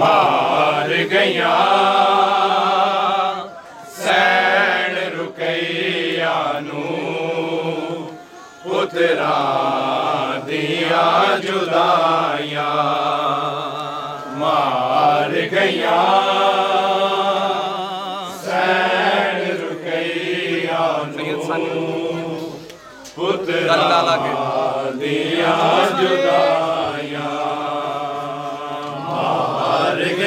مار گیا سین رکیا نو پترا دیا جدایا مار گیا سین رکیا نو پترا دیا جدایا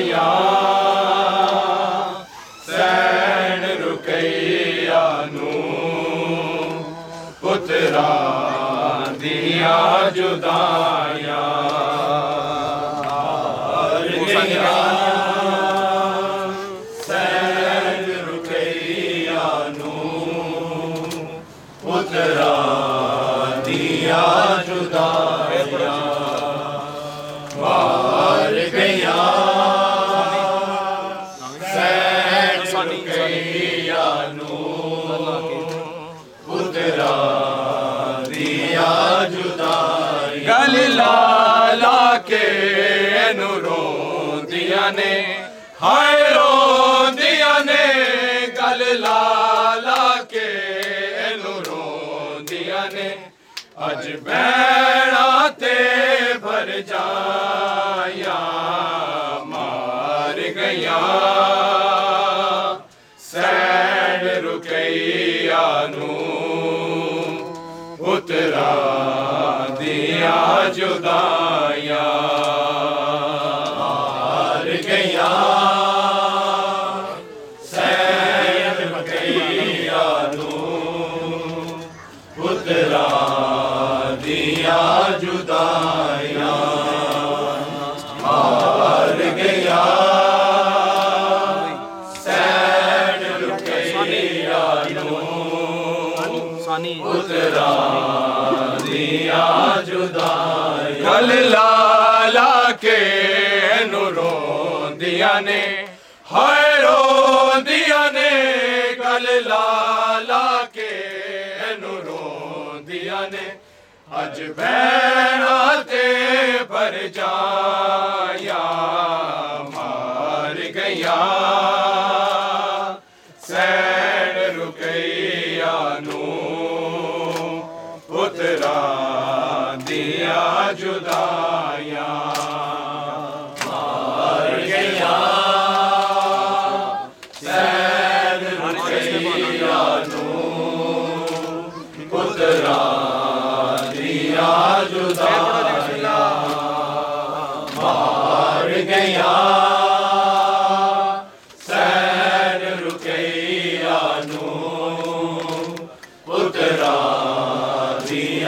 رکیا دیا جدایا سین رکیا پترا دیا جدایا سین رکیا پترا دیا جدایا گل لالا کے نوروں دیا نے ہائے رو دیا نے گل لالا کے نوروں دیا نے۔ اج بیڑا تے بھر جایا مار گیا۔ اترا دیا جدایا لالا کے نوروں دیا نے، ہائے رو دیا نے، گل لالا کے نوروں دیا نے۔ اج بیڑا تے جایا، مار گیا۔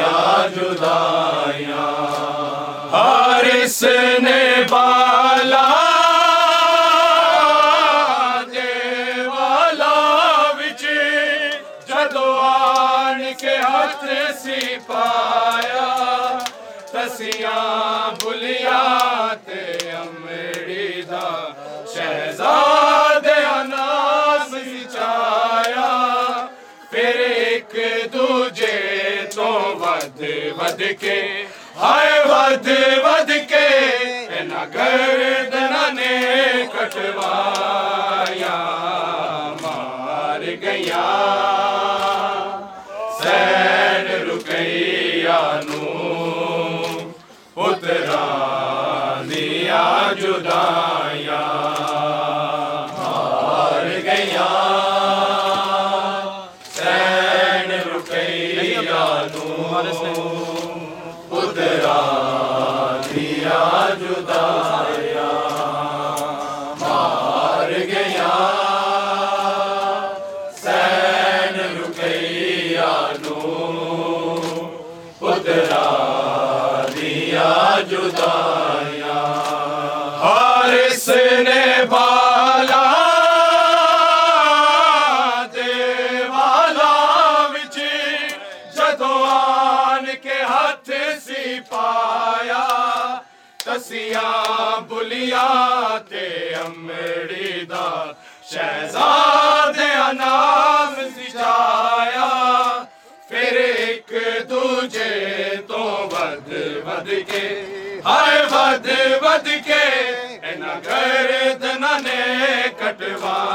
دیا جدایا ہارس نے بالا دے والا وچ جدو کے ہاتھ سی پایا تسیاں بلیا تے امڑی دا شہزادے ود ود کے، ہائے ود ود کے گردن نے کٹوایا، مار گیا، سین رکیا نو، پترا دیا جدایا پترا دیا جدایا مار گیا سین رکیا نو پترا دیا جدایا ہاتھ سی پایا، تسیاں بلیا تے امڑی دا۔ شہزادے نام سجایا، پھر ایک دوجے تو ود ود کے۔ ہائے ود ود کے اینا گردن نے کٹوایا